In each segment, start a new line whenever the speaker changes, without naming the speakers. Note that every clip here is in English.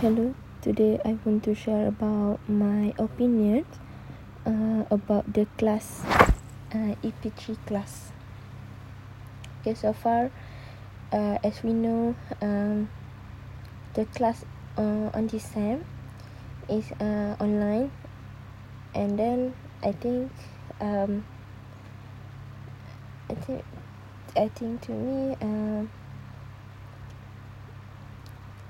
Hello, today I want to share about my opinion uh, about the class uh, EP3 class. Okay, so far, uh, as we know, um, the class uh, on this sem is uh, online, and then I think, um, I think, I think to me, um.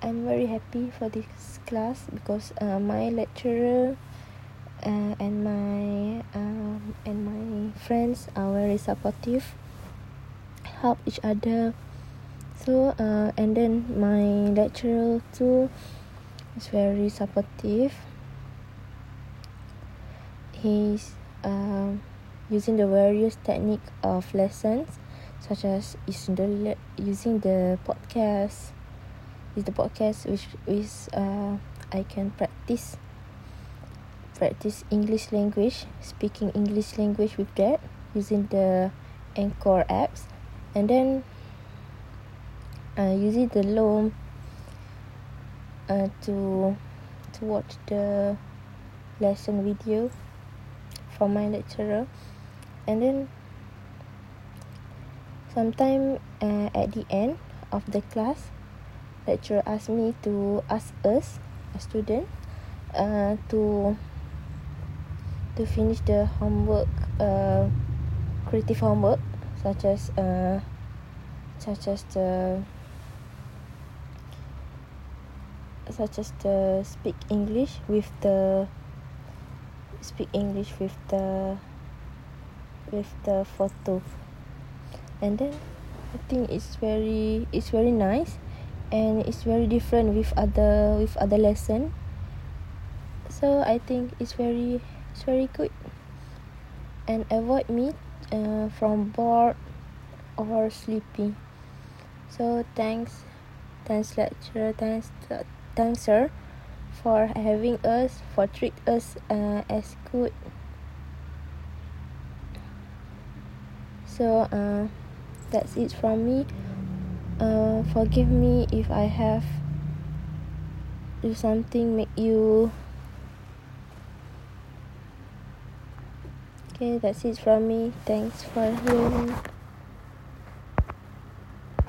I'm very happy for this class because uh, my lecturer uh, and my um, and my friends are very supportive, help each other. So uh, and then my lecturer too is very supportive. He's uh, using the various technique of lessons, such as using the using the podcast is the podcast which is uh I can practice practice English language speaking English language with that using the Anchor apps. And then uh using the Loom uh to to watch the lesson video from my lecturer. And then sometime uh, at the end of the class lecturer asked me to ask us a student uh, to to finish the homework uh, creative homework such as uh, such as the such as the speak english with the speak english with the with the photo. And then i think it's very it's very nice and it's very different with other with other lesson. So I think it's very it's very good. And avoid me uh, from bored or sleepy. So thanks thanks lecturer thanks thanks sir for having us for treat us uh, as good. So uh, that's it from me forgive me if I have do something make you okay that's it from me. Thanks for hearing